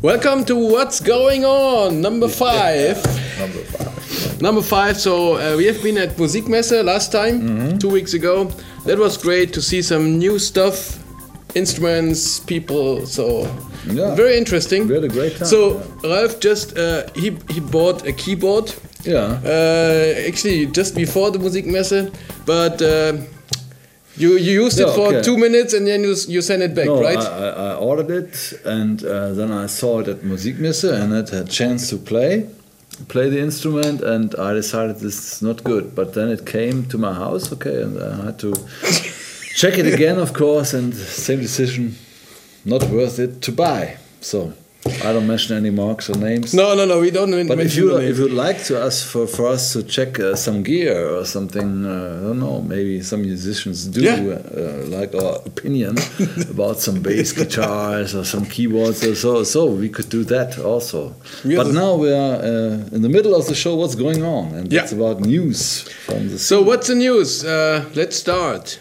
Welcome to What's Going On, number five. Number five. Number five. So uh, we have been at Musikmesse last time, Mm-hmm. two weeks ago. That was great to see some new stuff, instruments, people. So Yeah. very interesting. We had a great time, So Ralph just uh, he he bought a keyboard. Yeah. Uh, actually, just before the Musikmesse, but. You, you used it for okay. two minutes and then you, you sent it back, No, right? I, I, I ordered it and uh, then I saw it at Musikmesse and had a chance to play, play the instrument, and I decided this is not good. But then it came to my house, okay, and I had to check it again, of course, and same decision, not worth it to buy. So I don't mention any marks or names. no, no, no, we don't But if you if you'd like to ask for, for us to check uh, some gear or something, uh, I don't know, maybe some musicians do Yeah. uh, like our opinion about some bass guitars or some keyboards or so. So we could do that also. Yeah, but now we are uh, in the middle of the show. What's going on? And Yeah. it's about news from the. Scene. So what's the news? Uh, let's start.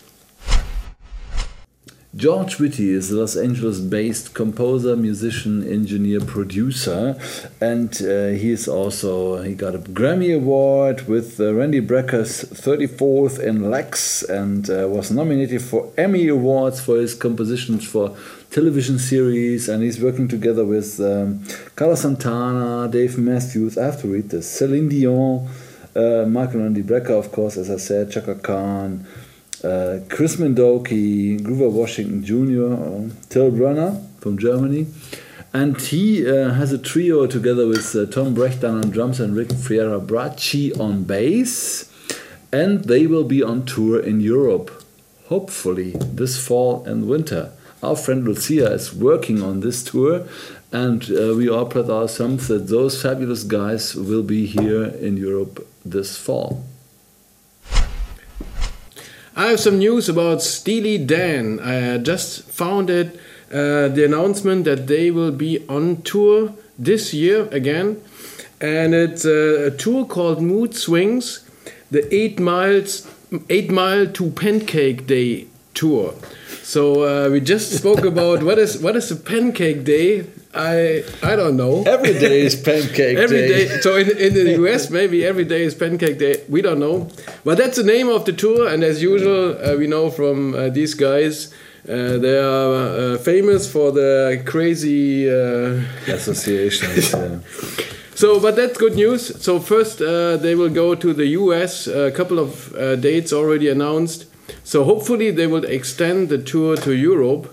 George Whitty is a Los Angeles based composer, musician, engineer, producer, and uh, also, he got a Grammy Award with uh, Randy Brecker's 34th in Lex and uh, was nominated for Emmy Awards for his compositions for television series. And he's working together with um, Carlos Santana, Dave Matthews, I have to read this, Celine Dion, uh, Michael Randy Brecker, of course, as I said, Chaka Khan uh, Chris Mendoki, Grover Washington Jr., uh, Till Brönner from Germany. And he uh, has a trio together with uh, Tom Brechtlein on drums and Rick Fierabracci on bass. And they will be on tour in Europe, hopefully this fall and winter. Our friend Lucia is working on this tour, and uh, we all put our thumbs that those fabulous guys will be here in Europe this fall. I have some news about Steely Dan. I just found it, uh, the announcement that they will be on tour this year again. And it's a, a tour called Mood Swings, the eight miles, eight mile to Pancake Day tour. So uh, we just spoke about what is what is a Pancake Day. I I don't know. Every day is pancake Every day. day. So in, in the US, maybe every day is Pancake Day. We don't know, but that's the name of the tour. And as usual, uh, we know from uh, these guys, uh, they are uh, famous for the crazy. Uh, associations. yeah. so, but that's good news. So first, uh, they will go to the US. A couple of uh, dates already announced. So hopefully, they will extend the tour to Europe,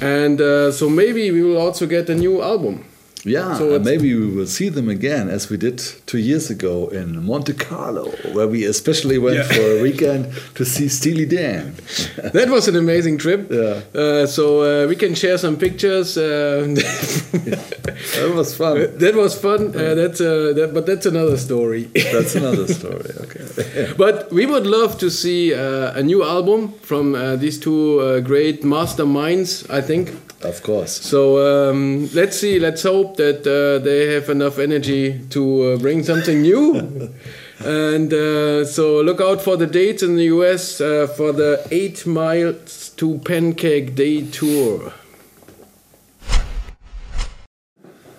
and uh, so maybe we will also get a new album. Yeah, So maybe we will see them again as we did two years ago in Monte Carlo, where we especially went Yeah. for a weekend to see Steely Dan. that was an amazing trip. Yeah. Uh, so uh, we can share some pictures. Uh, That was fun. that was fun. Uh, that's uh, that, but that's another story. That's another story. Okay. but we would love to see uh, a new album from uh, these two uh, great masterminds. I think. Of course. So um, let's see. Let's hope that uh, they have enough energy to uh, bring something new. and uh, so look out for the dates in the US uh, for the Eight Miles to Pancake Day tour.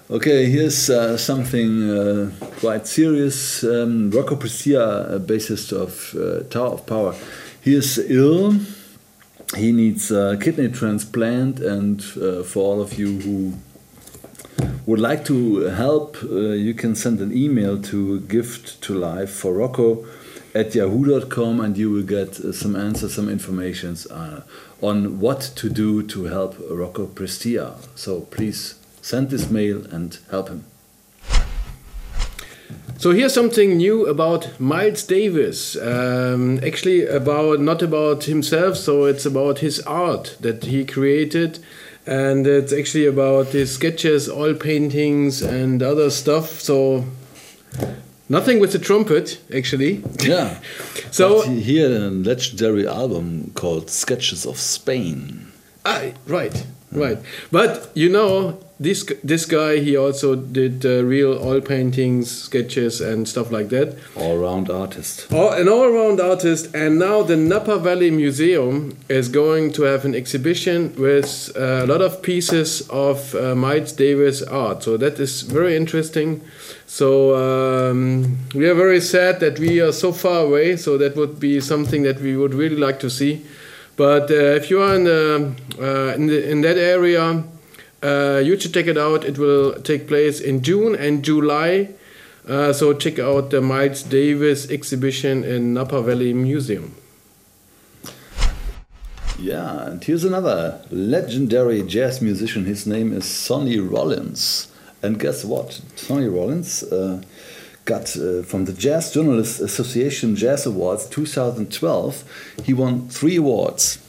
Okay, here's uh, something uh, quite serious. Um, Rocco Prestia, a bassist of uh, Tower of Power, he is ill. He needs a kidney transplant, and uh, for all of you who would like to help, uh, you can send an email to gift to life for Rocco at yahoo.com and you will get uh, some answers, some informations uh, on what to do to help Rocco Prestia. So please send this mail and help him. So here's something new about Miles Davis. Um, actually, about not about himself. So it's about his art that he created, and it's actually about his sketches, oil paintings, and other stuff. So nothing with the trumpet, actually. Yeah. So- But he, he had a legendary album called Sketches of Spain. Ah, right, right. But you know, this this guy he also did uh, real oil paintings, sketches, and stuff like that. All round artist. All, an all round artist, and now the Napa Valley Museum is going to have an exhibition with uh, a lot of pieces of uh, Miles Davis art. So that is very interesting. So um, we are very sad that we are so far away. So that would be something that we would really like to see. But uh, if you are in, the, uh, in, the, in that area, uh, you should check it out. It will take place in June and July. Uh, so check out the Miles Davis exhibition in Napa Valley Museum. Yeah, and here's another legendary jazz musician. His name is Sonny Rollins. And guess what? Sonny Rollins uh, got uh, from the Jazz Journalists Association Jazz Awards 2012. He won three awards.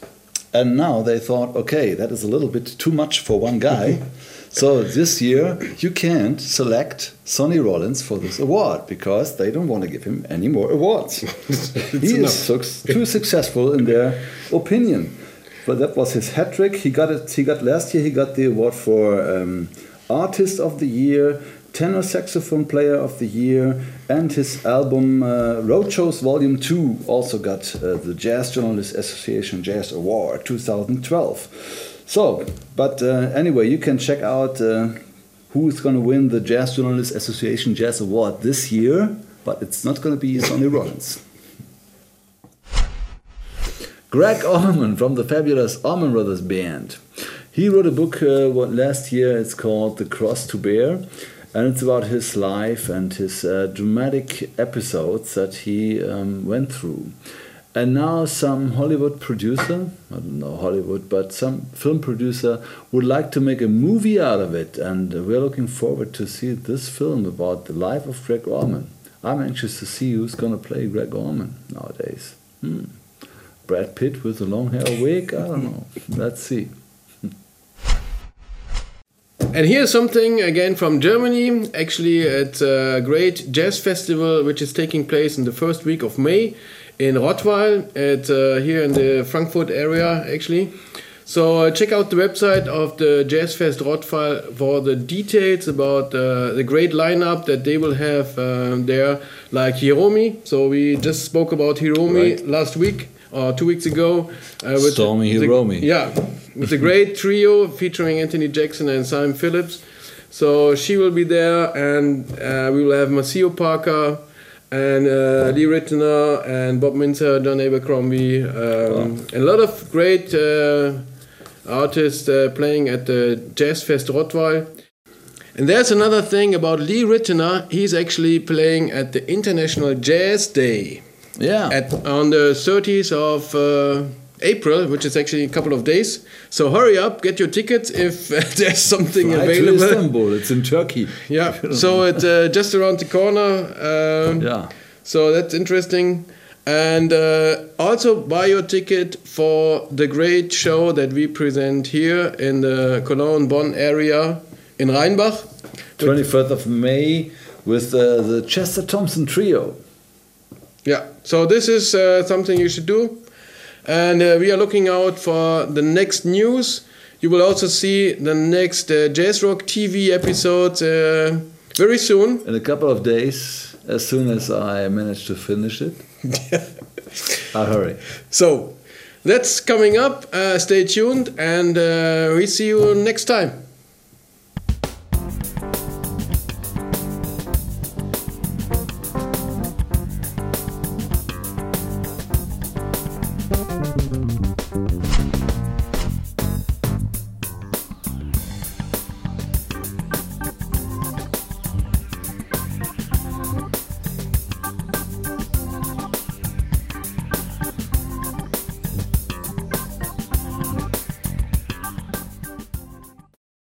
And now they thought, okay, that is a little bit too much for one guy. so this year you can't select Sonny Rollins for this award because they don't want to give him any more awards. he is su too successful in their opinion. But that was his hat trick. He got it. He got last year. He got the award for um, Artist of the Year, Tenor Saxophone Player of the Year, and his album uh, Roadshows Volume 2 also got uh, the Jazz Journalists Association Jazz Award 2012. So, but uh, anyway, you can check out uh, who is going to win the Jazz Journalists Association Jazz Award this year, but it's not going to be Sonny Rollins. Gregg Allman from the fabulous Allman Brothers Band. He wrote a book uh, last year. It's called The Cross to Bear, and it's about his life and his uh, dramatic episodes that he um, went through. And now, some Hollywood producer, I don't know Hollywood, but some film producer would like to make a movie out of it. And we're looking forward to see this film about the life of Gregg Allman. I'm anxious to see who's going to play Gregg Allman nowadays. Hmm. Brad Pitt with a long hair wig? I don't know. Let's see. And here's something again from Germany. Actually, it's a great jazz festival which is taking place in the first week of May in Rottweil, at uh, here in the Frankfurt area, actually. So uh, check out the website of the Jazz Fest Rottweil for the details about uh, the great lineup that they will have um, there, like Hiromi. So we just spoke about Hiromi Right. last week or two weeks ago. Uh, with Stormy the- Hiromi. yeah, with a great trio featuring Anthony Jackson and Simon Phillips. So she will be there, and uh, we will have Maceo Parker and uh, Lee Ritenour and Bob Mintzer, John Abercrombie, um, and a lot of great uh, artists uh, playing at the Jazz Fest Rottweil. And there's another thing about Lee Ritenour. He's actually playing at the International Jazz Day Yeah. at on the 30th of uh, April, which is actually a couple of days. So hurry up, get your tickets if there's something Fly to available. Istanbul. It's in Turkey. Yeah, so it's uh, just around the corner. Um, Yeah. So that's interesting. And uh, also buy your ticket for the great show that we present here in the Cologne Bonn area in Rheinbach. 24th of May with uh, the Chester Thompson Trio. Yeah, so this is uh, something you should do. And uh, we are looking out for the next news. You will also see the next uh, Jazz Rock TV episode uh, very soon. In a couple of days, as soon as I manage to finish it, I'll hurry. So that's coming up. Uh, stay tuned and uh, we see you next time.